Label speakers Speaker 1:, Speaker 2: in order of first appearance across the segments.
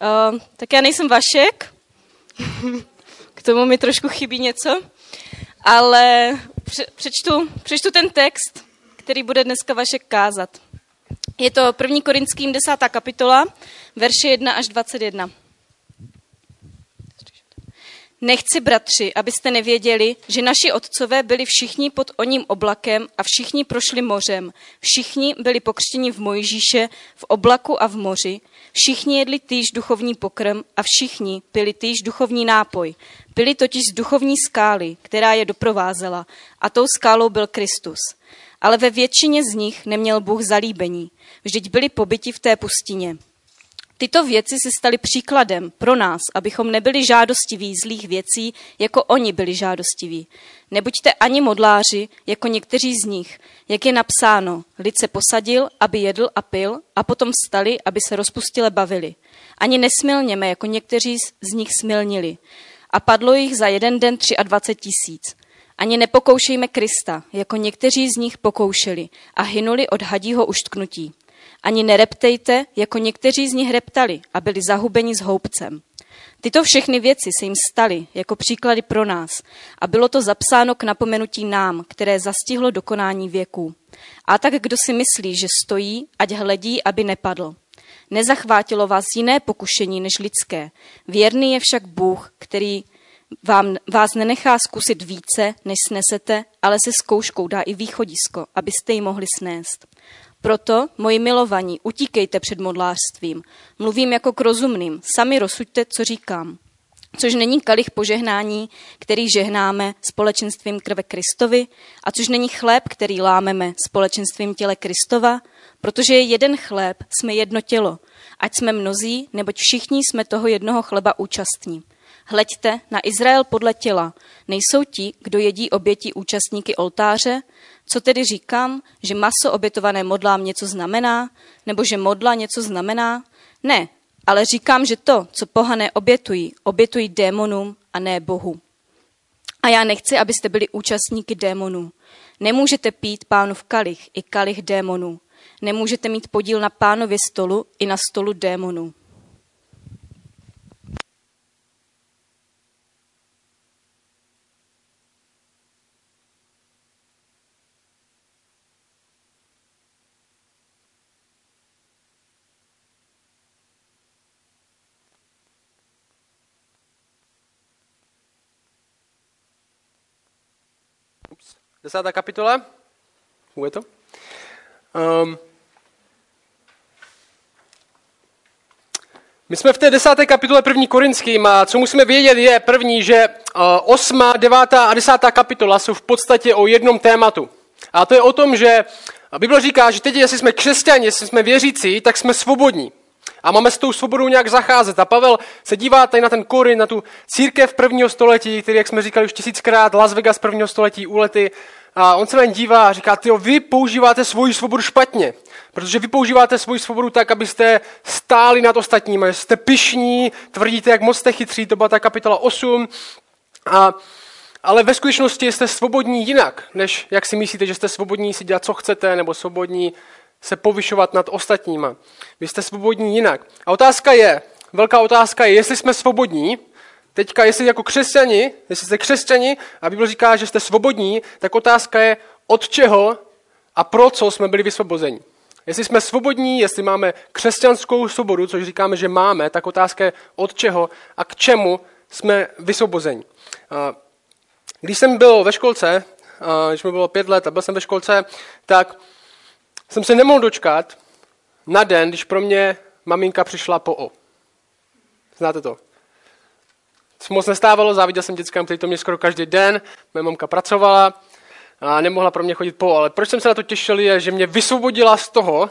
Speaker 1: Uh, tak já nejsem Vašek, k tomu mi trošku chybí něco, ale přečtu, přečtu ten text, který bude dneska Vašek kázat. Je to 1. Korinským 10. kapitola, verše 1 až 21. Nechci, bratři, abyste nevěděli, že naši otcové byli všichni pod oním oblakem a všichni prošli mořem. Všichni byli pokřtěni v Mojžíše, v oblaku a v moři. Všichni jedli týž duchovní pokrm a všichni pili týž duchovní nápoj. Pili totiž z duchovní skály, která je doprovázela, a tou skálou byl Kristus. Ale ve většině z nich neměl Bůh zalíbení. Vždyť byli pobyti v té pustině. Tyto věci se staly příkladem pro nás, abychom nebyli žádostiví zlých věcí, jako oni byli žádostiví. Nebuďte ani modláři, jako někteří z nich, jak je napsáno, lid se posadil, aby jedl a pil, a potom vstali, aby se rozpustile bavili. Ani nesmilněme, jako někteří z nich smilnili. A padlo jich za jeden den 23 tisíc. Ani nepokoušejme Krista, jako někteří z nich pokoušeli a hynuli od hadího uštknutí. Ani nereptejte, jako někteří z nich reptali a byli zahubeni s houbcem. Tyto všechny věci se jim staly jako příklady pro nás a bylo to zapsáno k napomenutí nám, které zastihlo dokonání věků. A tak kdo si myslí, že stojí, ať hledí, aby nepadl. Nezachvátilo vás jiné pokušení než lidské. Věrný je však Bůh, který vám, vás nenechá zkusit více, než snesete, ale se zkouškou dá i východisko, abyste ji mohli snést. Proto, moji milovaní, utíkejte před modlářstvím. Mluvím jako k rozumným, sami rozsuďte, co říkám. Což není kalich požehnání, který žehnáme společenstvím krve Kristovi, a což není chléb, který lámeme společenstvím těle Kristova, protože je jeden chléb, jsme jedno tělo, ať jsme mnozí, neboť všichni jsme toho jednoho chleba účastní. Hleďte na Izrael podle těla. Nejsou ti, kdo jedí oběti účastníky oltáře, co tedy říkám, že maso obětované modlám něco znamená, nebo že modla něco znamená? Ne, ale říkám, že to, co pohané obětují, obětují démonům a ne Bohu. A já nechci, abyste byli účastníky démonů. Nemůžete pít v kalich i kalich démonů. Nemůžete mít podíl na pánově stolu i na stolu démonů.
Speaker 2: Desátá kapitola. Funguje to? Um, my jsme v té desáté kapitole první korinským a co musíme vědět je první, že uh, osma, devátá a desátá kapitola jsou v podstatě o jednom tématu. A to je o tom, že Bible říká, že teď, jestli jsme křesťani, jestli jsme věřící, tak jsme svobodní. A máme s tou svobodou nějak zacházet. A Pavel se dívá tady na ten Korin, na tu církev prvního století, který, jak jsme říkali už tisíckrát, Las Vegas prvního století, úlety. A on se na ně dívá a říká, ty vy používáte svoji svobodu špatně. Protože vy používáte svoji svobodu tak, abyste stáli nad ostatními. Jste pišní, tvrdíte, jak moc jste chytří, to byla ta kapitola 8. A, ale ve skutečnosti jste svobodní jinak, než jak si myslíte, že jste svobodní si dělat, co chcete, nebo svobodní se povyšovat nad ostatníma. Vy jste svobodní jinak. A otázka je, velká otázka je, jestli jsme svobodní, teďka jestli jako křesťani, jestli jste křesťani a Bible říká, že jste svobodní, tak otázka je, od čeho a pro co jsme byli vysvobozeni. Jestli jsme svobodní, jestli máme křesťanskou svobodu, což říkáme, že máme, tak otázka je, od čeho a k čemu jsme vysvobozeni. Když jsem byl ve školce, když mi bylo pět let a byl jsem ve školce, tak jsem se nemohl dočkat na den, když pro mě maminka přišla po O. Znáte to? Se moc nestávalo, záviděl jsem dětskám, který to mě skoro každý den, moje mamka pracovala a nemohla pro mě chodit po, ale proč jsem se na to těšil je, že mě vysvobodila z toho,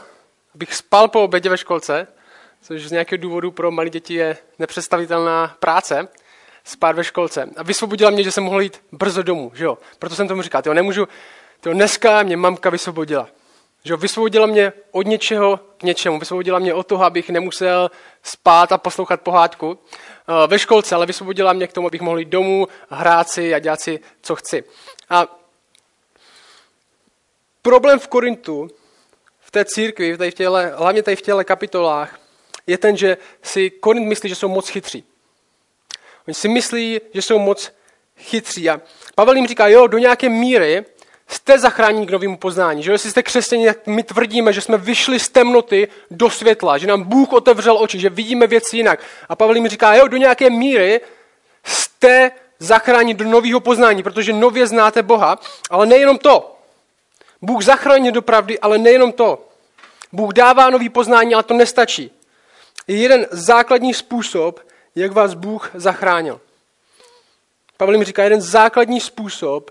Speaker 2: abych spal po obědě ve školce, což z nějakého důvodu pro malé děti je nepředstavitelná práce, spát ve školce. A vysvobodila mě, že jsem mohl jít brzo domů, že jo? Proto jsem tomu říkal, jo, nemůžu, to dneska mě mamka vysvobodila. Že vysvobodila mě od něčeho k něčemu. Vysvobodila mě od toho, abych nemusel spát a poslouchat pohádku eh, ve školce, ale vysvobodila mě k tomu, abych mohl jít domů, hrát si a dělat si, co chci. A problém v Korintu, v té církvi, tady v těle, hlavně tady v těle kapitolách, je ten, že si Korint myslí, že jsou moc chytří. Oni si myslí, že jsou moc chytří. A Pavel jim říká, jo, do nějaké míry jste zachráněni k novému poznání. Že jestli jste křesťané, tak my tvrdíme, že jsme vyšli z temnoty do světla, že nám Bůh otevřel oči, že vidíme věci jinak. A Pavel jim říká, jo, do nějaké míry jste zachránit do nového poznání, protože nově znáte Boha, ale nejenom to. Bůh zachrání do pravdy, ale nejenom to. Bůh dává nový poznání, ale to nestačí. Je jeden základní způsob, jak vás Bůh zachránil. Pavel jim říká jeden základní způsob,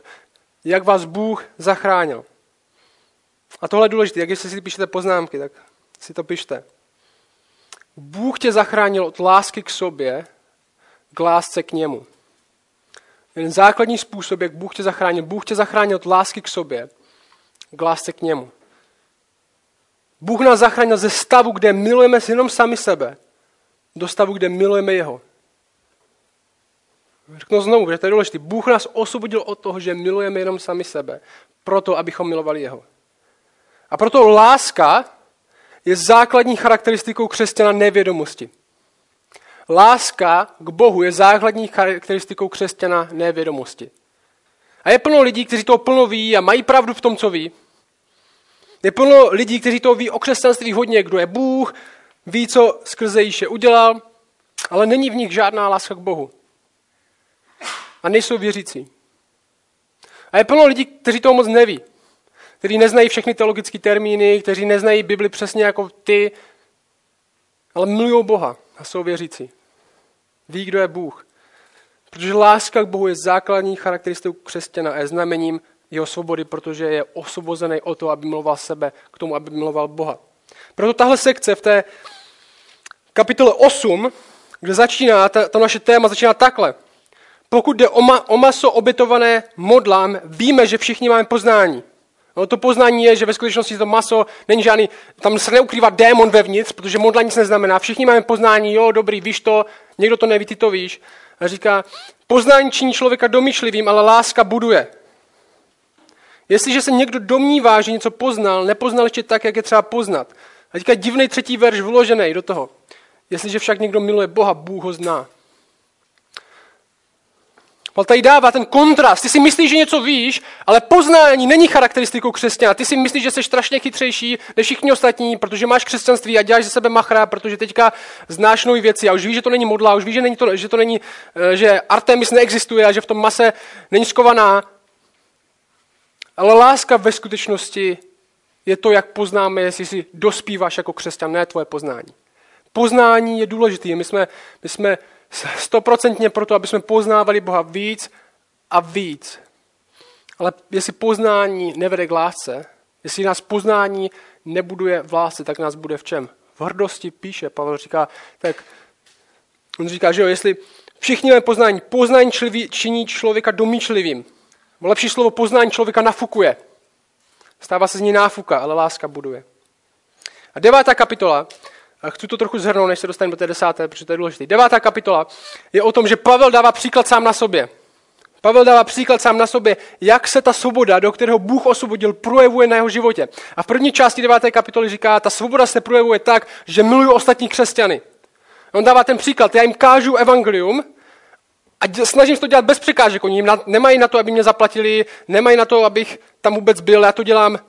Speaker 2: jak vás Bůh zachránil. A tohle je důležité, jak jestli si píšete poznámky, tak si to pište. Bůh tě zachránil od lásky k sobě, k lásce k němu. Jeden základní způsob, jak Bůh tě zachránil. Bůh tě zachránil od lásky k sobě, k lásce k němu. Bůh nás zachránil ze stavu, kde milujeme jenom sami sebe, do stavu, kde milujeme Jeho. Řeknu znovu, že to je důležité. Bůh nás osvobodil od toho, že milujeme jenom sami sebe, proto, abychom milovali Jeho. A proto láska je základní charakteristikou křesťana nevědomosti. Láska k Bohu je základní charakteristikou křesťana nevědomosti. A je plno lidí, kteří to plno ví a mají pravdu v tom, co ví. Je plno lidí, kteří to ví o křesťanství hodně, kdo je Bůh, ví, co skrze Jíše udělal, ale není v nich žádná láska k Bohu. A nejsou věřící. A je plno lidí, kteří to moc neví. Kteří neznají všechny teologické termíny, kteří neznají Bibli přesně jako ty, ale milují Boha a jsou věřící. Ví, kdo je Bůh. Protože láska k Bohu je základní charakteristikou křesťana a je znamením jeho svobody, protože je osvobozený o to, aby miloval sebe, k tomu, aby miloval Boha. Proto tahle sekce v té kapitole 8, kde začíná, ta, to naše téma začíná takhle. Pokud jde o, ma, o maso obětované modlám, víme, že všichni máme poznání. No, to poznání je, že ve skutečnosti to maso není žádný, tam se neukrývá démon vevnitř, protože modla nic neznamená. Všichni máme poznání, jo, dobrý, víš to, někdo to neví, ty to víš. A říká, poznání činí člověka domýšlivým, ale láska buduje. Jestliže se někdo domnívá, že něco poznal, nepoznal ještě tak, jak je třeba poznat. A teďka divný třetí verš vložený do toho. Jestliže však někdo miluje Boha, Bůh ho zná. Pavel tady dává ten kontrast. Ty si myslíš, že něco víš, ale poznání není charakteristikou křesťana. Ty si myslíš, že jsi strašně chytřejší než všichni ostatní, protože máš křesťanství a děláš ze sebe machra, protože teďka znáš nové věci a už víš, že to není modla, už víš, že, není to, že to není, eh, že Artemis neexistuje a že v tom mase není skovaná. Ale láska ve skutečnosti je to, jak poznáme, jestli si dospíváš jako křesťan, ne tvoje poznání. Poznání je důležité. My jsme, my jsme stoprocentně proto, aby jsme poznávali Boha víc a víc. Ale jestli poznání nevede k lásce, jestli nás poznání nebuduje v lásce, tak nás bude v čem? V hrdosti píše, Pavel říká, tak on říká, že jo, jestli všichni máme poznání, poznání čliví, činí člověka domýšlivým. Lepší slovo poznání člověka nafukuje. Stává se z ní náfuka, ale láska buduje. A devátá kapitola chci to trochu zhrnout, než se dostaneme do té desáté, protože to je důležité. Devátá kapitola je o tom, že Pavel dává příklad sám na sobě. Pavel dává příklad sám na sobě, jak se ta svoboda, do kterého Bůh osvobodil, projevuje na jeho životě. A v první části deváté kapitoly říká, ta svoboda se projevuje tak, že miluju ostatní křesťany. On dává ten příklad, já jim kážu evangelium a snažím se to dělat bez překážek. Oni nemají na to, aby mě zaplatili, nemají na to, abych tam vůbec byl, já to dělám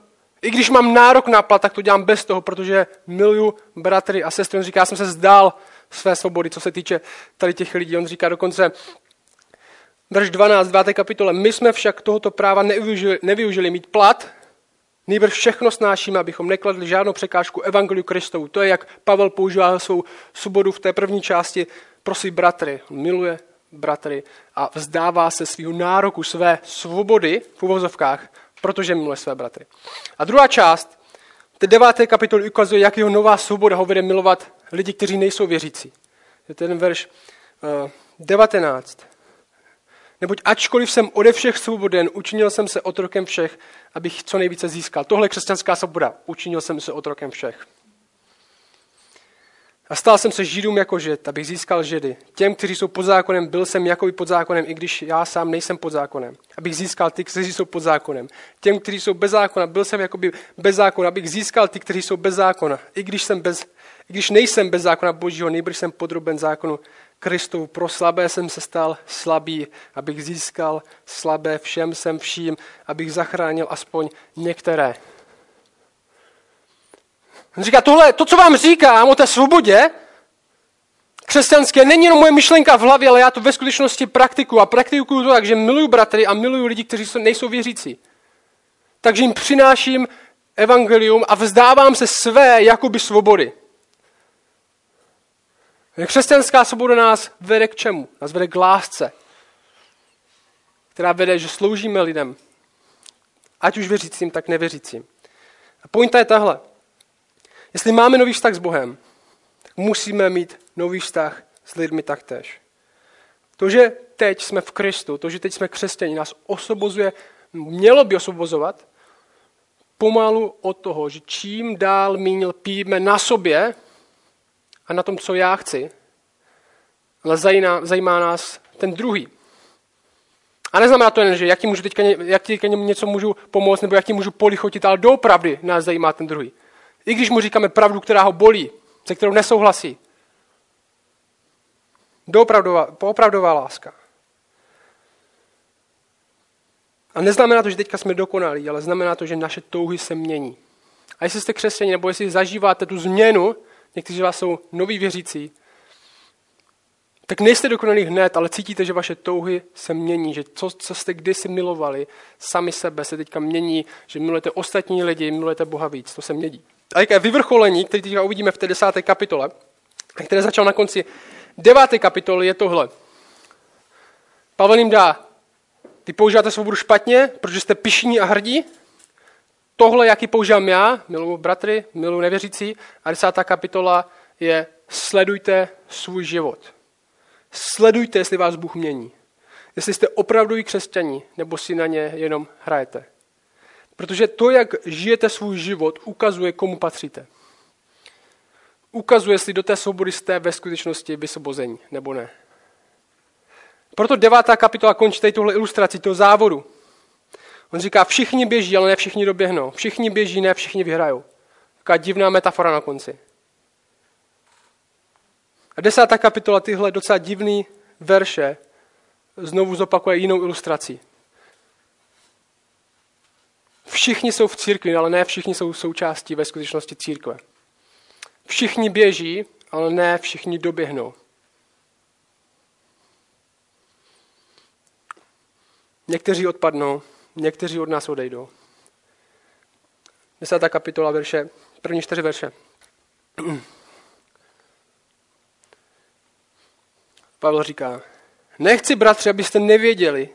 Speaker 2: i když mám nárok na plat, tak to dělám bez toho, protože miluju bratry a sestry. On říká, já jsem se zdál své svobody, co se týče tady těch lidí. On říká dokonce, verš 12, 2. kapitole, my jsme však tohoto práva nevyužili, nevyužili mít plat, Nejbrž všechno snášíme, abychom nekladli žádnou překážku Evangeliu Kristovu. To je, jak Pavel používá svou svobodu v té první části. Prosí bratry, miluje bratry a vzdává se svého nároku, své svobody v uvozovkách protože miluje své bratry. A druhá část té deváté kapitoly ukazuje, jak jeho nová svoboda ho vede milovat lidi, kteří nejsou věřící. Je ten verš uh, eh, 19. Neboť ačkoliv jsem ode všech svoboden, učinil jsem se otrokem všech, abych co nejvíce získal. Tohle je křesťanská svoboda. Učinil jsem se otrokem všech. A stal jsem se židům jako žid, abych získal židy. Těm, kteří jsou pod zákonem, byl jsem jako pod zákonem, i když já sám nejsem pod zákonem. Abych získal ty, kteří jsou pod zákonem. Těm, kteří jsou bez zákona, byl jsem jako bez zákona, abych získal ty, kteří jsou bez zákona. I když jsem, bez, I když nejsem bez zákona božího, nejbrž jsem podroben zákonu Kristovu. Pro slabé jsem se stal slabý, abych získal slabé. Všem jsem vším, abych zachránil aspoň některé. On říká, tohle, to, co vám říkám o té svobodě, křesťanské, není jenom moje myšlenka v hlavě, ale já to ve skutečnosti praktikuju. A praktikuju to tak, že miluju bratry a miluju lidi, kteří nejsou věřící. Takže jim přináším evangelium a vzdávám se své jakoby svobody. Křesťanská svoboda nás vede k čemu? Nás vede k lásce, která vede, že sloužíme lidem. Ať už věřícím, tak nevěřícím. A pointa je tahle. Jestli máme nový vztah s Bohem, tak musíme mít nový vztah s lidmi taktéž. To, že teď jsme v Kristu, to, že teď jsme křesťani, nás osobozuje, mělo by osobozovat pomalu od toho, že čím dál míň píme na sobě a na tom, co já chci, ale zajímá, zajímá nás ten druhý. A neznamená to jen, že jak ti, můžu teďka, jak ti teďka něco můžu pomoct, nebo jak ti můžu polichotit, ale doopravdy nás zajímá ten druhý. I když mu říkáme pravdu, která ho bolí, se kterou nesouhlasí. Doopravdová, poopravdová láska. A neznamená to, že teďka jsme dokonalí, ale znamená to, že naše touhy se mění. A jestli jste křesťani, nebo jestli zažíváte tu změnu, někteří z vás jsou noví věřící, tak nejste dokonalí hned, ale cítíte, že vaše touhy se mění, že co, co jste kdysi milovali, sami sebe se teďka mění, že milujete ostatní lidi, milujete Boha víc, to se mění. A jaké vyvrcholení, které teďka uvidíme v té desáté kapitole, které začal na konci deváté kapitoly, je tohle. Pavel jim dá, ty používáte svobodu špatně, protože jste pišní a hrdí, tohle, jaký používám já, miluji bratry, miluji nevěřící, a desátá kapitola je sledujte svůj život. Sledujte, jestli vás Bůh mění. Jestli jste opravdu křesťaní, nebo si na ně jenom hrajete. Protože to, jak žijete svůj život, ukazuje, komu patříte. Ukazuje, jestli do té svobody jste ve skutečnosti vysobození, nebo ne. Proto devátá kapitola končí tady tuhle ilustraci toho závodu. On říká, všichni běží, ale ne všichni doběhnou. Všichni běží, ne všichni vyhrajou. Taká divná metafora na konci. A desátá kapitola tyhle docela divný verše znovu zopakuje jinou ilustraci. Všichni jsou v církvi, ale ne všichni jsou součástí ve skutečnosti církve. Všichni běží, ale ne všichni doběhnou. Někteří odpadnou, někteří od nás odejdou. Desátá kapitola verše, první čtyři verše. Pavel říká, nechci, bratři, abyste nevěděli,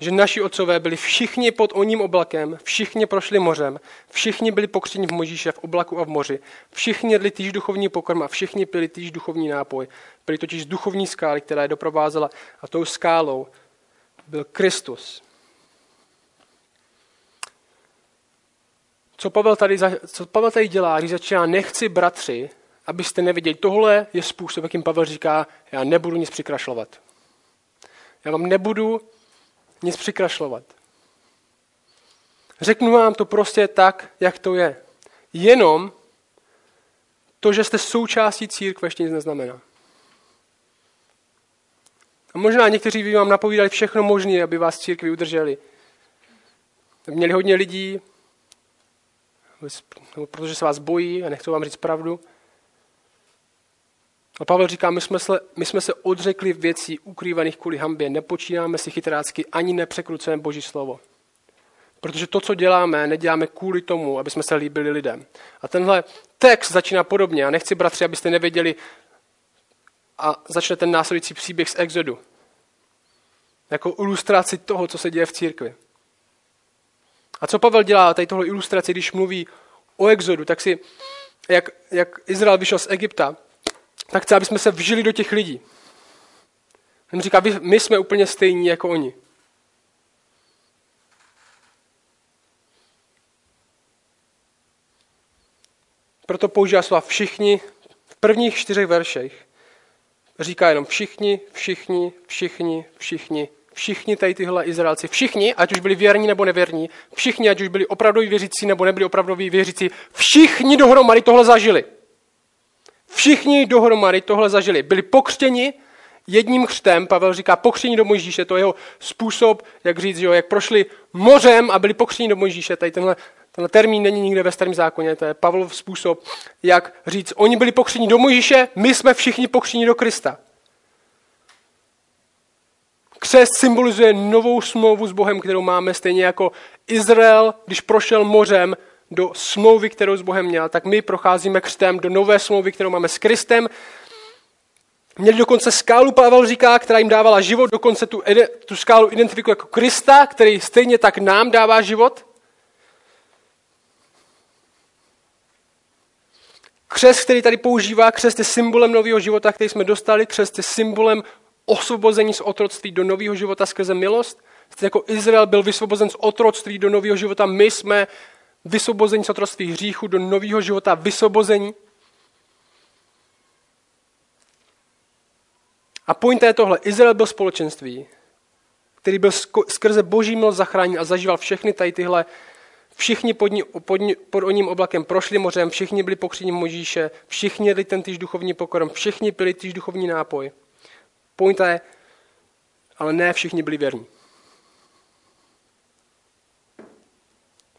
Speaker 2: že naši otcové byli všichni pod oním oblakem, všichni prošli mořem, všichni byli pokřtěni v Možíše, v oblaku a v moři, všichni jedli týž duchovní pokrm a všichni pili týž duchovní nápoj. Byli totiž z duchovní skály, která je doprovázela a tou skálou byl Kristus. Co Pavel tady, co Pavel tady dělá, když začíná nechci bratři, abyste neviděli, tohle je způsob, jakým Pavel říká, já nebudu nic přikrašlovat. Já vám nebudu nic přikrašlovat. Řeknu vám to prostě tak, jak to je. Jenom to, že jste součástí církve, ještě nic neznamená. A možná někteří by vám napovídali všechno možné, aby vás církvi udrželi. Měli hodně lidí, protože se vás bojí a nechcou vám říct pravdu. A Pavel říká, my jsme, se, my jsme se odřekli věcí ukrývaných kvůli hambě, nepočínáme si chytrácky, ani nepřekrucujeme Boží slovo. Protože to, co děláme, neděláme kvůli tomu, aby jsme se líbili lidem. A tenhle text začíná podobně. A nechci, bratři, abyste nevěděli, a začne ten následující příběh z Exodu. Jako ilustraci toho, co se děje v církvi. A co Pavel dělá tady tohle ilustraci, když mluví o Exodu, tak si, jak, jak Izrael vyšel z Egypta, tak chce, aby jsme se vžili do těch lidí. On říká, my jsme úplně stejní jako oni. Proto používá slova všichni v prvních čtyřech veršech. Říká jenom všichni, všichni, všichni, všichni, všichni tady tyhle Izraelci, všichni, ať už byli věrní nebo nevěrní, všichni, ať už byli opravdoví věřící nebo nebyli opravdoví věřící, všichni dohromady tohle zažili. Všichni dohromady tohle zažili. Byli pokřtěni jedním křtem, Pavel říká pokřtění do Mojžíše, to je jeho způsob, jak říct, jo, jak prošli mořem a byli pokřtěni do Mojžíše. Tady tenhle, tenhle termín není nikde ve starém zákoně, to je Pavlov způsob, jak říct, oni byli pokřtěni do Mojžíše, my jsme všichni pokřtěni do Krista. Křest symbolizuje novou smlouvu s Bohem, kterou máme, stejně jako Izrael, když prošel mořem do smlouvy, kterou s Bohem měl, tak my procházíme křtem do nové smlouvy, kterou máme s Kristem. Měli dokonce skálu, Pavel říká, která jim dávala život, dokonce tu, tu skálu identifikuje jako Krista, který stejně tak nám dává život. Křest, který tady používá, křest je symbolem nového života, který jsme dostali, křest je symbolem osvobození z otroctví do nového života skrze milost. Stejně jako Izrael byl vysvobozen z otroctví do nového života, my jsme vysvobození z otroctví hříchu do nového života, vysvobození. A pointa je tohle. Izrael byl společenství, který byl skrze boží milost zachránit a zažíval všechny tady tyhle Všichni pod, ní, pod, ní, pod oním oblakem prošli mořem, všichni byli pokřtěni Možíše, všichni jedli ten týž duchovní pokorm, všichni pili týž duchovní nápoj. Pointa je, ale ne všichni byli věrní.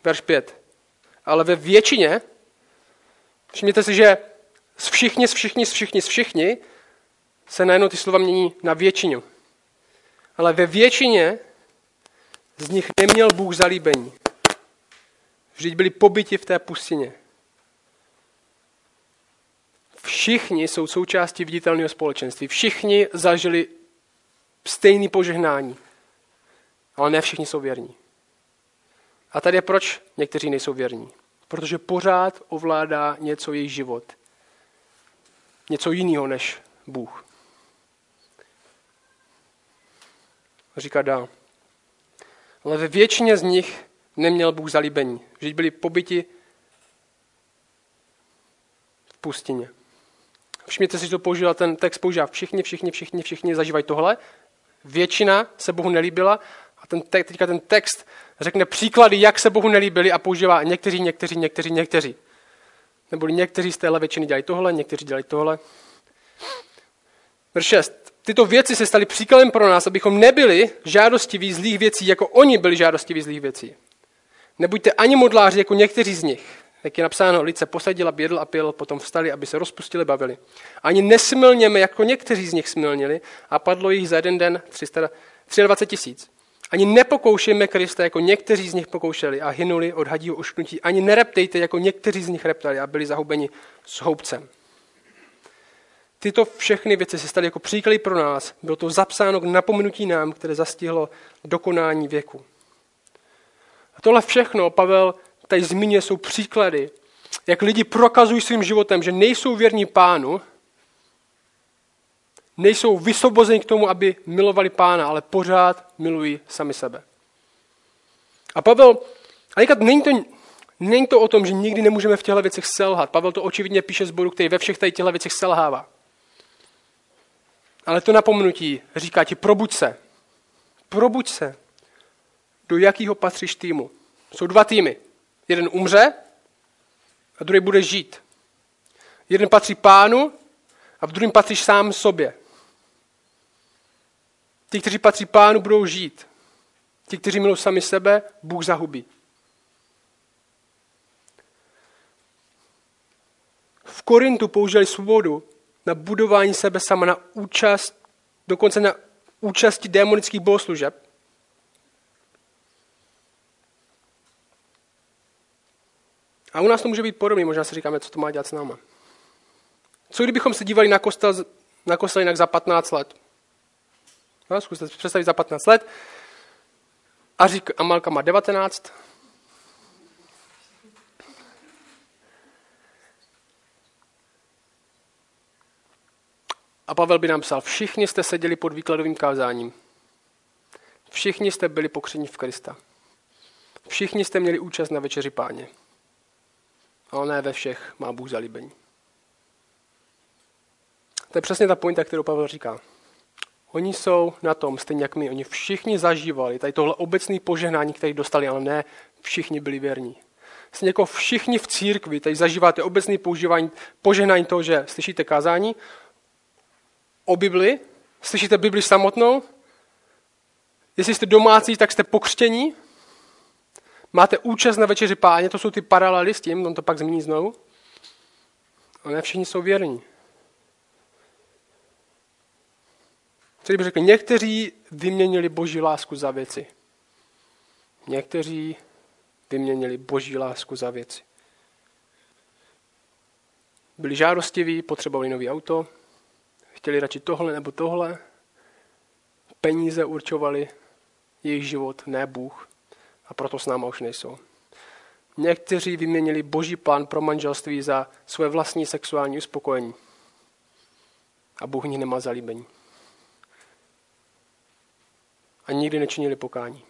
Speaker 2: Verš 5. Ale ve většině, všimněte si, že z všichni, z všichni, z všichni, z všichni, se najednou ty slova mění na většinu. Ale ve většině z nich neměl Bůh zalíbení. Vždyť byli pobyti v té pustině. Všichni jsou součástí viditelného společenství. Všichni zažili stejný požehnání. Ale ne všichni jsou věrní. A tady je proč někteří nejsou věrní. Protože pořád ovládá něco jejich život. Něco jiného než Bůh. Říká dál. Ale ve většině z nich neměl Bůh zalíbení. Vždyť byli pobyti v pustině. Všimněte si, že to používá, ten text používá všichni, všichni, všichni, všichni zažívají tohle. Většina se Bohu nelíbila a ten, teďka ten text řekne příklady, jak se Bohu nelíbili a používá někteří, někteří, někteří, někteří. Neboli někteří z téhle většiny dělají tohle, někteří dělají tohle. Verš 6. Tyto věci se staly příkladem pro nás, abychom nebyli žádostiví zlých věcí, jako oni byli žádostiví zlých věcí. Nebuďte ani modláři, jako někteří z nich. Jak je napsáno, lice posadila, bědl a pil, potom vstali, aby se rozpustili, bavili. Ani nesmilněme, jako někteří z nich smilnili a padlo jich za jeden den 323 tisíc. Ani nepokoušejme Krista, jako někteří z nich pokoušeli a hynuli od hadího ošknutí. Ani nereptejte, jako někteří z nich reptali a byli zahubeni s houbcem. Tyto všechny věci se staly jako příklady pro nás. Bylo to zapsáno k napomenutí nám, které zastihlo dokonání věku. A tohle všechno Pavel tady zmíně jsou příklady, jak lidi prokazují svým životem, že nejsou věrní pánu, nejsou vysobozeni k tomu, aby milovali pána, ale pořád milují sami sebe. A Pavel, a není to, není to o tom, že nikdy nemůžeme v těchto věcech selhat. Pavel to očividně píše z bodu, který ve všech těchto věcech selhává. Ale to napomenutí říká ti, probuď se. Probuď se. Do jakého patříš týmu? Jsou dva týmy. Jeden umře a druhý bude žít. Jeden patří pánu a v druhém patříš sám sobě. Ti, kteří patří pánu, budou žít. Ti, kteří milují sami sebe, Bůh zahubí. V Korintu použili svobodu na budování sebe sama, na účast, dokonce na účasti démonických bohoslužeb. A u nás to může být podobné, možná si říkáme, co to má dělat s náma. Co kdybychom se dívali na kostel, na kostel jinak za 15 let? No, zkuste si představit za 15 let. A řík, Amalka má 19. A Pavel by nám psal, všichni jste seděli pod výkladovým kázáním. Všichni jste byli pokření v Krista. Všichni jste měli účast na večeři páně ale ne ve všech má Bůh zalíbení. To je přesně ta pointa, kterou Pavel říká. Oni jsou na tom stejně jak my. Oni všichni zažívali tady tohle obecné požehnání, které dostali, ale ne všichni byli věrní. Stejně jako všichni v církvi, tady zažíváte obecný používání, požehnání toho, že slyšíte kázání o Bibli, slyšíte Bibli samotnou, jestli jste domácí, tak jste pokřtění, máte účast na večeři páně, to jsou ty paralely s tím, on to pak zmíní znovu. Ale ne všichni jsou věrní. Který by řekl, někteří vyměnili boží lásku za věci. Někteří vyměnili boží lásku za věci. Byli žádostiví, potřebovali nový auto, chtěli radši tohle nebo tohle. Peníze určovali jejich život, ne Bůh. A proto s náma už nejsou. Někteří vyměnili boží plán pro manželství za své vlastní sexuální uspokojení. A Bůh ní nemá zalíbení. A nikdy nečinili pokání.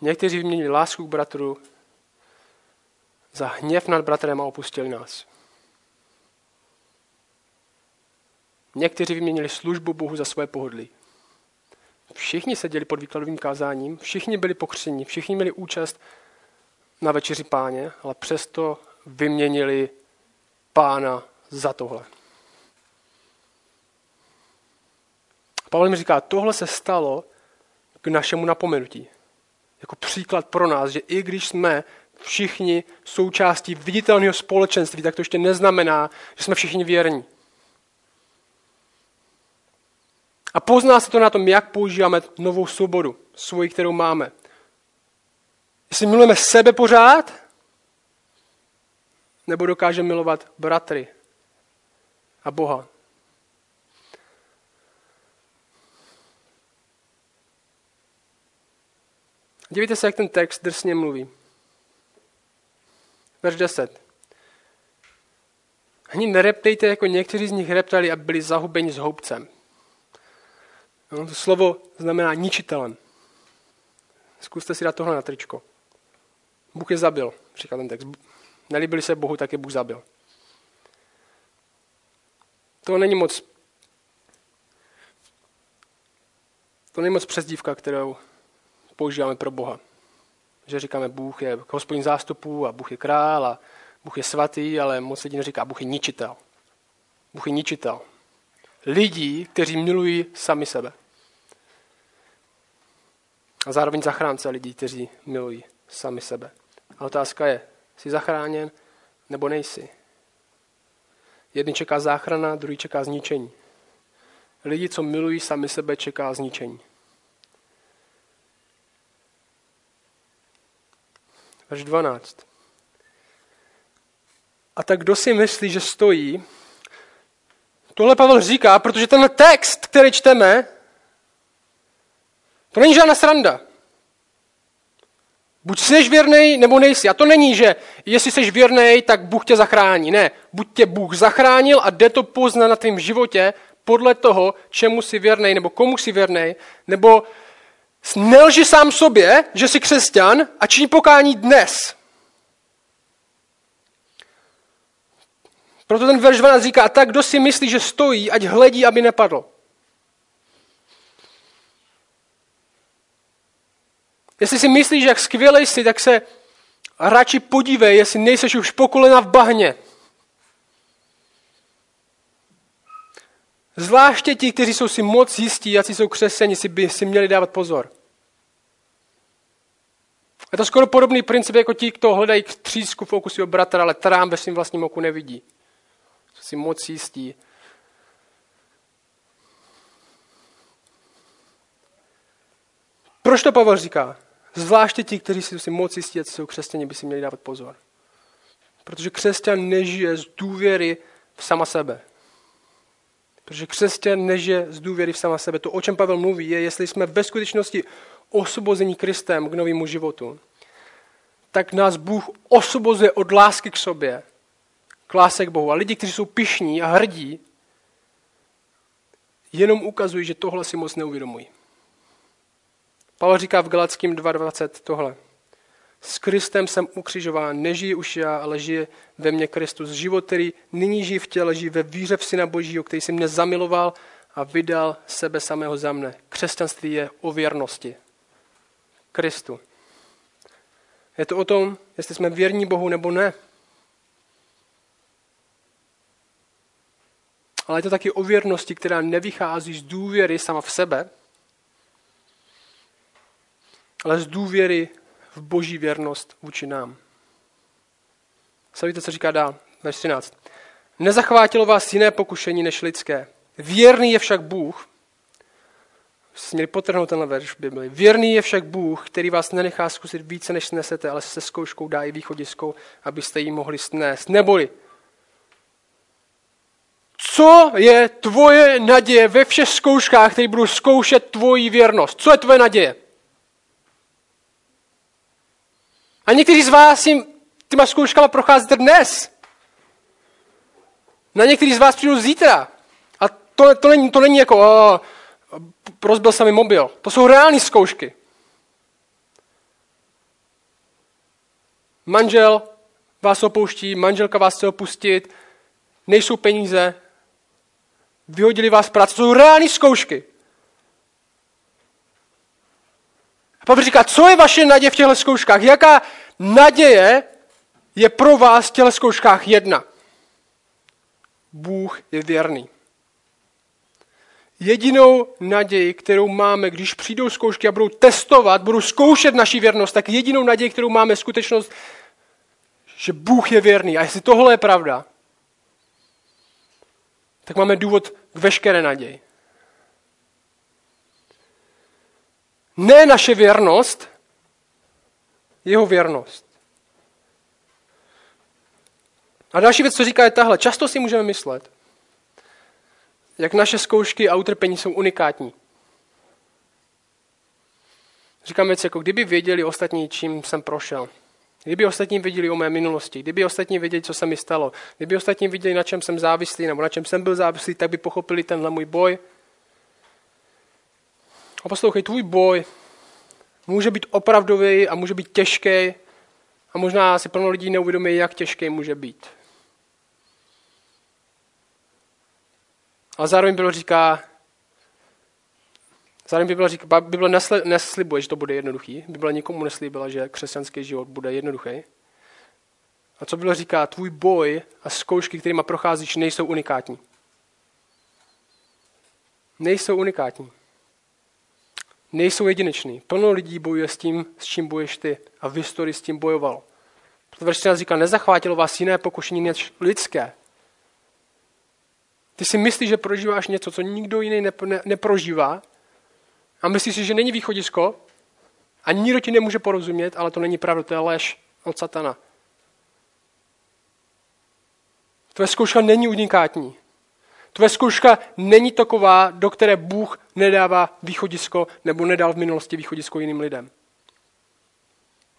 Speaker 2: Někteří vyměnili lásku k bratru za hněv nad bratrem a opustili nás. Někteří vyměnili službu Bohu za své pohodlí. Všichni seděli pod výkladovým kázáním, všichni byli pokřtěni, všichni měli účast na večeři páně, ale přesto vyměnili pána za tohle. Pavel mi říká, tohle se stalo k našemu napomenutí. Jako příklad pro nás, že i když jsme všichni součástí viditelného společenství, tak to ještě neznamená, že jsme všichni věrní. A pozná se to na tom, jak používáme novou svobodu, svoji, kterou máme. Jestli milujeme sebe pořád, nebo dokážeme milovat bratry a Boha. Dívejte se, jak ten text drsně mluví. Verš 10. Ani nereptejte, jako někteří z nich reptali a byli zahubeni s houbcem. No, to slovo znamená ničitelem. Zkuste si dát tohle na tričko. Bůh je zabil, říká ten text. Nelíbili se Bohu, tak je Bůh zabil. To není moc to není moc přezdívka, kterou používáme pro Boha. Že říkáme, Bůh je hospodin zástupů a Bůh je král a Bůh je svatý, ale moc lidí neříká, Bůh je ničitel. Bůh je ničitel. Lidí, kteří milují sami sebe. A zároveň zachránce lidí, kteří milují sami sebe. A otázka je, jsi zachráněn nebo nejsi? Jedný čeká záchrana, druhý čeká zničení. Lidi, co milují sami sebe, čeká zničení. Verš 12. A tak kdo si myslí, že stojí? Tohle Pavel říká, protože ten text, který čteme, to není žádná sranda. Buď jsi věrný, nebo nejsi. A to není, že jestli jsi věrný, tak Bůh tě zachrání. Ne, buď tě Bůh zachránil a jde to poznat na tvém životě podle toho, čemu jsi věrný, nebo komu jsi věrný, nebo nelži sám sobě, že jsi křesťan a činí pokání dnes. Proto ten verš 12 říká, tak kdo si myslí, že stojí, ať hledí, aby nepadl. Jestli si myslíš, jak skvělej jsi, tak se radši podívej, jestli nejseš už pokolena v bahně. Zvláště ti, kteří jsou si moc jistí, jak jsou křeseni, si by si měli dávat pozor. Je to skoro podobný princip jako ti, kdo hledají třísku v oku svého bratra, ale trám ve svým vlastním oku nevidí. Jsou si moc jistí. Proč to Pavel říká? Zvláště ti, kteří si moc jistí, že jsou křesťané, by si měli dávat pozor. Protože křesťan nežije z důvěry v sama sebe. Protože křesťan nežije z důvěry v sama sebe. To, o čem Pavel mluví, je, jestli jsme ve skutečnosti osvobození Kristem k novému životu, tak nás Bůh osvobozuje od lásky k sobě, k lásce k Bohu. A lidi, kteří jsou pišní a hrdí, jenom ukazují, že tohle si moc neuvědomují. Pavel říká v Galackým 2.20 tohle. S Kristem jsem ukřižován, nežije už já, ale žije ve mně Kristus. Život, který nyní žije v těle, žije ve víře v Syna Božího, který si mě zamiloval a vydal sebe samého za mne. Křesťanství je o věrnosti. Kristu. Je to o tom, jestli jsme věrní Bohu nebo ne. Ale je to taky o věrnosti, která nevychází z důvěry sama v sebe, ale z důvěry v boží věrnost vůči nám. Sledujte, co říká dál, verš 13. Nezachvátilo vás jiné pokušení než lidské. Věrný je však Bůh, měli potrhnout tenhle verš Bibli. Věrný je však Bůh, který vás nenechá zkusit více, než snesete, ale se zkouškou dá i východiskou, abyste ji mohli snést. Neboli, co je tvoje naděje ve všech zkouškách, které budou zkoušet tvoji věrnost? Co je tvoje naděje? A někteří z vás jim těma zkouškama procházíte dnes. Na některý z vás přijdu zítra. A to, to, není, to není jako, o, rozbil se mi mobil. To jsou reální zkoušky. Manžel vás opouští, manželka vás chce opustit, nejsou peníze, vyhodili vás z práce. To jsou reální zkoušky. A Pavel říká, co je vaše naděje v těchto zkouškách? Jaká naděje je pro vás v těchto zkouškách jedna? Bůh je věrný. Jedinou naději, kterou máme, když přijdou zkoušky a budou testovat, budou zkoušet naši věrnost, tak jedinou naději, kterou máme, je skutečnost, že Bůh je věrný. A jestli tohle je pravda, tak máme důvod k veškeré naději. Ne naše věrnost, jeho věrnost. A další věc, co říká, je tahle. Často si můžeme myslet, jak naše zkoušky a utrpení jsou unikátní. Říkám věc, jako kdyby věděli ostatní, čím jsem prošel. Kdyby ostatní věděli o mé minulosti, kdyby ostatní věděli, co se mi stalo, kdyby ostatní věděli, na čem jsem závislý nebo na čem jsem byl závislý, tak by pochopili tenhle můj boj. A poslouchej, tvůj boj může být opravdový a může být těžký a možná si plno lidí neuvědomí, jak těžký může být. Ale zároveň bylo říká, zároveň Bible, říká, Bible nesli, neslibuje, že to bude jednoduchý. Bible nikomu neslíbila, že křesťanský život bude jednoduchý. A co bylo říká, tvůj boj a zkoušky, kterými procházíš, nejsou unikátní. Nejsou unikátní. Nejsou jedinečný. Plno lidí bojuje s tím, s čím bojuješ ty. A v historii s tím bojoval. Proto verš říká, nezachvátilo vás jiné pokušení než lidské. Ty si myslíš, že prožíváš něco, co nikdo jiný ne, neprožívá a myslíš si, že není východisko a nikdo ti nemůže porozumět, ale to není pravda, to je lež od satana. Tvoje zkouška není unikátní. Tvoje zkouška není taková, do které Bůh nedává východisko nebo nedal v minulosti východisko jiným lidem.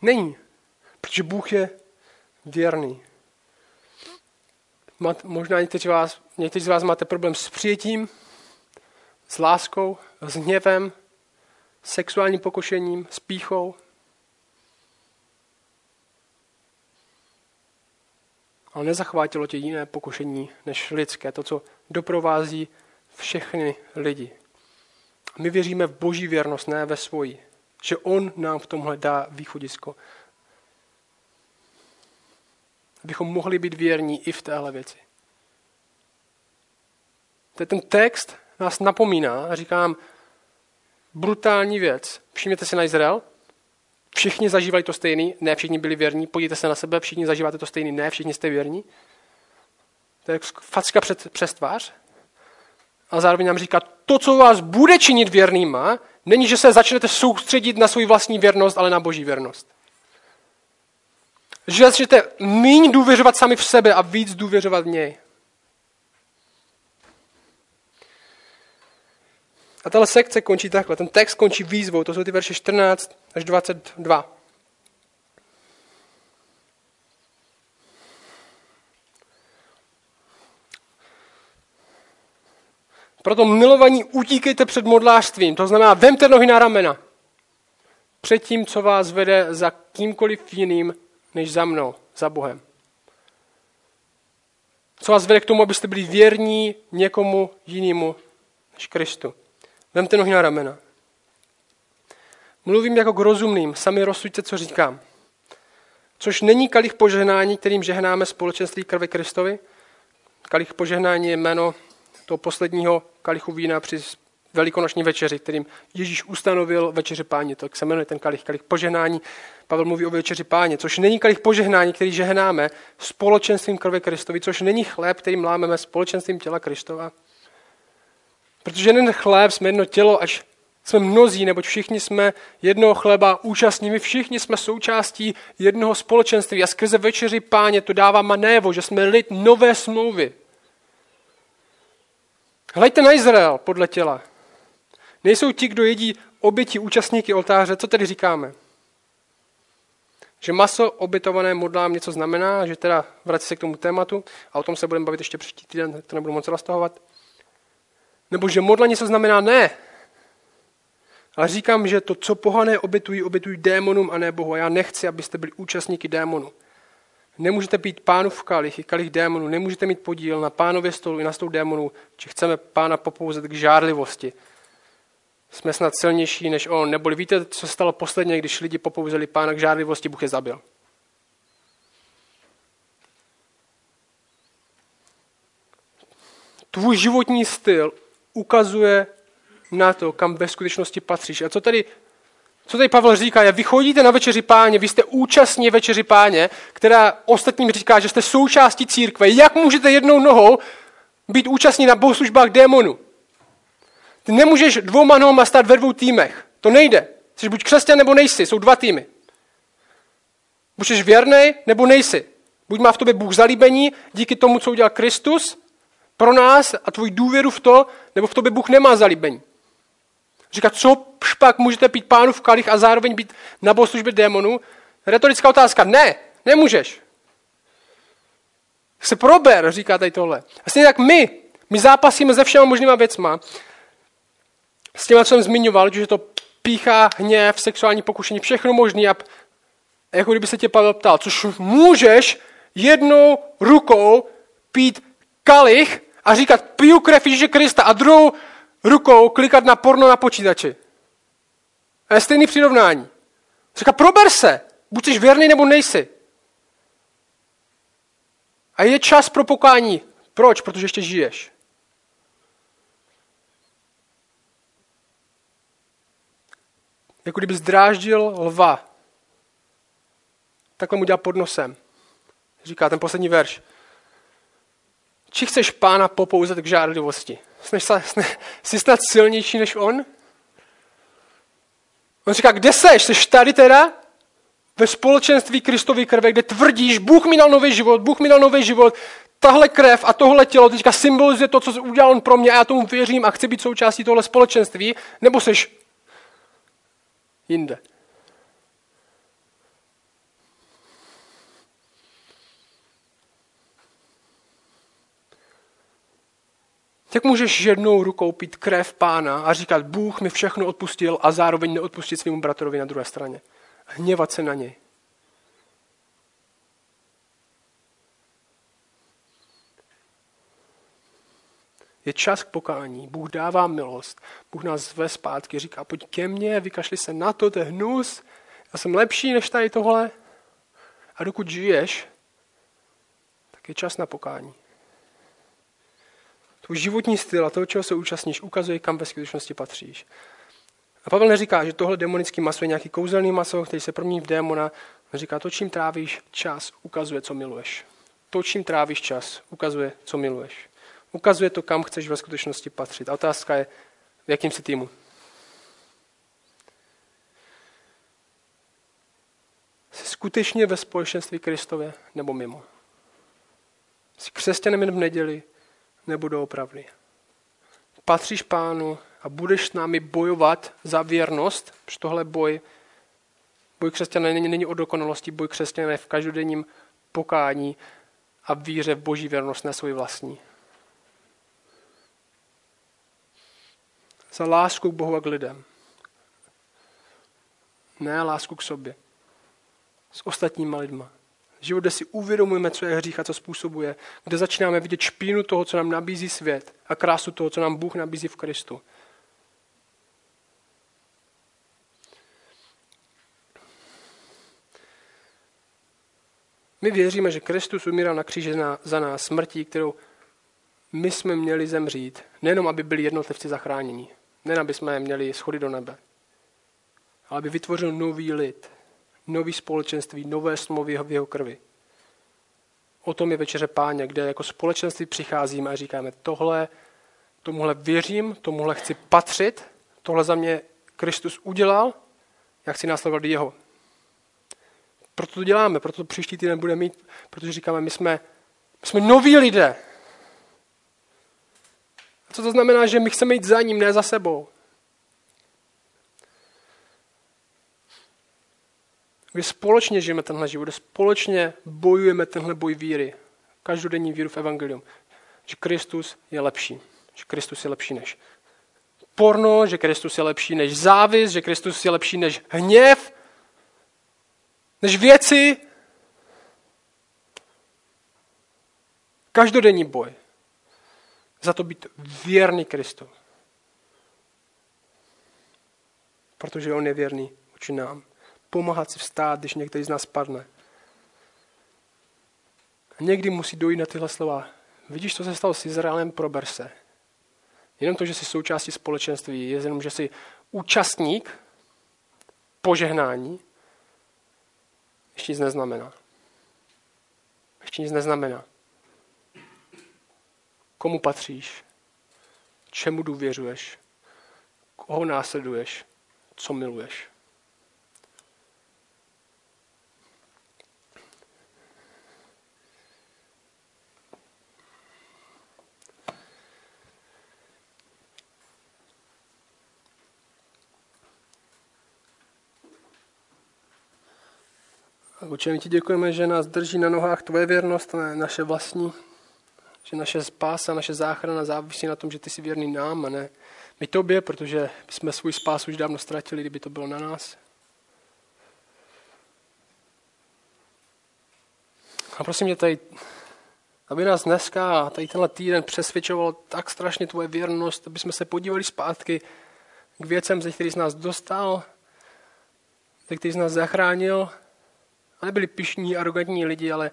Speaker 2: Není. Protože Bůh je věrný možná někteří, vás, někteří z vás máte problém s přijetím, s láskou, s hněvem, sexuálním pokušením, s píchou. Ale nezachvátilo tě jiné pokušení než lidské, to, co doprovází všechny lidi. My věříme v boží věrnost, ne ve svoji. Že on nám v tomhle dá východisko abychom mohli být věrní i v téhle věci. Ten text nás napomíná říkám brutální věc. Všimněte se na Izrael. Všichni zažívají to stejný, ne všichni byli věrní. Podívejte se na sebe, všichni zažíváte to stejný, ne všichni jste věrní. To je facka před, přes tvář. A zároveň nám říká, to, co vás bude činit věrnýma, není, že se začnete soustředit na svou vlastní věrnost, ale na boží věrnost. Že začnete méně důvěřovat sami v sebe a víc důvěřovat v něj. A tahle sekce končí takhle. Ten text končí výzvou. To jsou ty verše 14 až 22. Proto milovaní utíkejte před modlářstvím. To znamená, vemte nohy na ramena. Před tím, co vás vede za kýmkoliv jiným, než za mnou, za Bohem. Co vás vede k tomu, abyste byli věrní někomu jinému než Kristu. Vemte nohy na ramena. Mluvím jako k rozumným, sami rozsuďte, co říkám. což není kalich požehnání, kterým žehnáme společenství krve Kristovi. Kalich požehnání je jméno toho posledního kalichu vína při velikonoční večeři, kterým Ježíš ustanovil večeři páně. Tak se jmenuje ten kalich, kalich požehnání. Pavel mluví o večeři páně, což není kalich požehnání, který žehnáme společenstvím krve Kristovi, což není chléb, který mlámeme společenstvím těla Kristova. Protože jeden chléb jsme jedno tělo, až jsme mnozí, neboť všichni jsme jednoho chleba účastní, my všichni jsme součástí jednoho společenství a skrze večeři páně to dává manévo, že jsme lid nové smlouvy. Hleďte na Izrael podle těla. Nejsou ti, kdo jedí oběti účastníky oltáře. Co tedy říkáme? Že maso obětované modlám něco znamená, že teda vrací se k tomu tématu a o tom se budeme bavit ještě příští týden, to nebudu moc roztahovat. Nebo že modla něco znamená ne. Ale říkám, že to, co pohané obětují, obětují démonům a ne Bohu. A já nechci, abyste byli účastníky démonu. Nemůžete pánu v kalich, i kalich démonu. Nemůžete mít podíl na pánově stolu i na stolu démonů, či chceme pána popouzet k žárlivosti. Jsme snad silnější než on. Neboli víte, co se stalo posledně, když lidi popouzeli pána k žárlivosti, Bůh je zabil. Tvůj životní styl ukazuje na to, kam ve skutečnosti patříš. A co tady, co tady Pavel říká, je, vy chodíte na večeři páně, vy jste účastní večeři páně, která ostatním říká, že jste součástí církve. Jak můžete jednou nohou být účastní na bohoslužbách démonu? Ty nemůžeš dvouma nohama stát ve dvou týmech. To nejde. Jsi buď křesťan nebo nejsi. Jsou dva týmy. Buď jsi věrný nebo nejsi. Buď má v tobě Bůh zalíbení díky tomu, co udělal Kristus pro nás a tvůj důvěru v to, nebo v tobě Bůh nemá zalíbení. Říká, co špak můžete pít pánu v kalich a zároveň být na bohoslužbě démonů? Retorická otázka. Ne, nemůžeš. Se prober, říká tady tohle. A stejně tak my, my zápasíme se všema možnýma věcma. S těma, co jsem zmiňoval, že to píchá, hněv, sexuální pokušení, všechno možný. A jako kdyby se tě Pavel ptal, což můžeš jednou rukou pít kalich a říkat, piju krev Ježíše Krista a druhou rukou klikat na porno na počítači. A je stejný přirovnání. Říká, prober se, buď jsi věrný nebo nejsi. A je čas pro pokání. Proč? Protože ještě žiješ. Jako kdyby zdráždil lva. Takhle mu dělá pod nosem. Říká ten poslední verš. Či chceš pána popouzet k žádlivosti? Jsi snad silnější než on? On říká, kde seš? Jsi tady teda? Ve společenství Kristovy krve, kde tvrdíš, Bůh mi dal nový život, Bůh mi dal nový život, tahle krev a tohle tělo teďka symbolizuje to, co udělal on pro mě a já tomu věřím a chci být součástí tohle společenství, nebo seš jinde. Jak můžeš jednou rukou pít krev pána a říkat, Bůh mi všechno odpustil a zároveň neodpustit svému bratrovi na druhé straně? Hněvat se na něj. Je čas k pokání. Bůh dává milost. Bůh nás zve zpátky. Říká, pojď ke mně, vykašli se na to, to je hnus. Já jsem lepší než tady tohle. A dokud žiješ, tak je čas na pokání. Tvůj životní styl a toho, čeho se účastníš, ukazuje, kam ve skutečnosti patříš. A Pavel neříká, že tohle demonický maso je nějaký kouzelný maso, který se promění v démona. On říká, to, čím trávíš čas, ukazuje, co miluješ. To, čím trávíš čas, ukazuje, co miluješ. Ukazuje to, kam chceš ve skutečnosti patřit. A otázka je, v jakým si týmu. Jsi skutečně ve společenství Kristově nebo mimo? Jsi křesťanem jen v neděli nebo doopravdy? Patříš pánu a budeš s námi bojovat za věrnost, protože tohle boj, boj křesťana není, není o dokonalosti, boj křesťana je v každodenním pokání a víře v boží věrnost, ne svůj vlastní. za lásku k Bohu a k lidem. Ne lásku k sobě. S ostatníma lidma. Život, kde si uvědomujeme, co je hřích a co způsobuje. Kde začínáme vidět špínu toho, co nám nabízí svět a krásu toho, co nám Bůh nabízí v Kristu. My věříme, že Kristus umíral na kříži za nás smrtí, kterou my jsme měli zemřít, nejenom aby byli jednotlivci zachráněni, nejen aby jsme měli schody do nebe, ale aby vytvořil nový lid, nový společenství, nové smlouvy v jeho krvi. O tom je večeře páně, kde jako společenství přicházíme a říkáme, tohle, tomuhle věřím, tomuhle chci patřit, tohle za mě Kristus udělal, já chci následovat jeho. Proto to děláme, proto to příští týden bude mít, protože říkáme, my jsme, my jsme noví lidé. A co to znamená, že my chceme jít za ním, ne za sebou. Kdy společně žijeme tenhle život, kde společně bojujeme tenhle boj víry. Každodenní víru v evangelium. Že Kristus je lepší. Že Kristus je lepší než porno, že Kristus je lepší než závis, že Kristus je lepší než hněv, než věci. Každodenní boj. Za to být věrný Kristu. Protože on je věrný vůči nám. Pomáhat si vstát, když některý z nás padne. A někdy musí dojít na tyhle slova. Vidíš, co se stalo s Izraelem, prober se. Jenom to, že jsi součástí společenství, je jenom, že jsi účastník požehnání, ještě nic neznamená. Ještě nic neznamená. Komu patříš? Čemu důvěřuješ? Koho následuješ? Co miluješ? Oče, ti děkujeme, že nás drží na nohách tvoje věrnost, ne naše vlastní. Že naše spása, naše záchrana závisí na tom, že ty jsi věrný nám a ne my tobě, protože jsme svůj spás už dávno ztratili, kdyby to bylo na nás. A prosím tě tady, aby nás dneska a tady tenhle týden přesvědčoval tak strašně tvoje věrnost, aby jsme se podívali zpátky k věcem, ze kterých jsi nás dostal, ze kterých jsi nás zachránil a nebyli pišní, arrogantní lidi, ale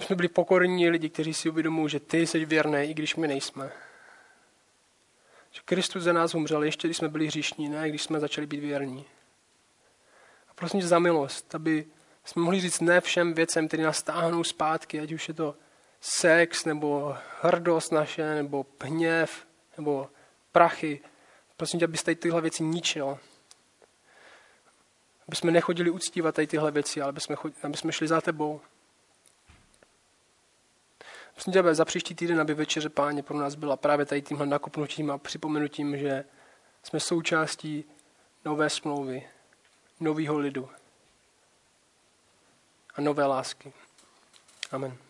Speaker 2: jsme byli pokorní lidi, kteří si uvědomují, že ty jsi věrný, i když my nejsme. Že Kristus za nás umřel, ještě když jsme byli hříšní, ne když jsme začali být věrní. A prosím tě za milost, aby jsme mohli říct ne všem věcem, které nás stáhnou zpátky, ať už je to sex, nebo hrdost naše, nebo hněv, nebo prachy. Prosím tě, abyste tyhle věci ničil. Aby jsme nechodili uctívat tady tyhle věci, ale aby jsme, chodili, aby jsme šli za tebou. Prosím tě, za příští týden, aby večeře páně pro nás byla právě tady tímhle nakopnutím a připomenutím, že jsme součástí nové smlouvy, nového lidu a nové lásky. Amen.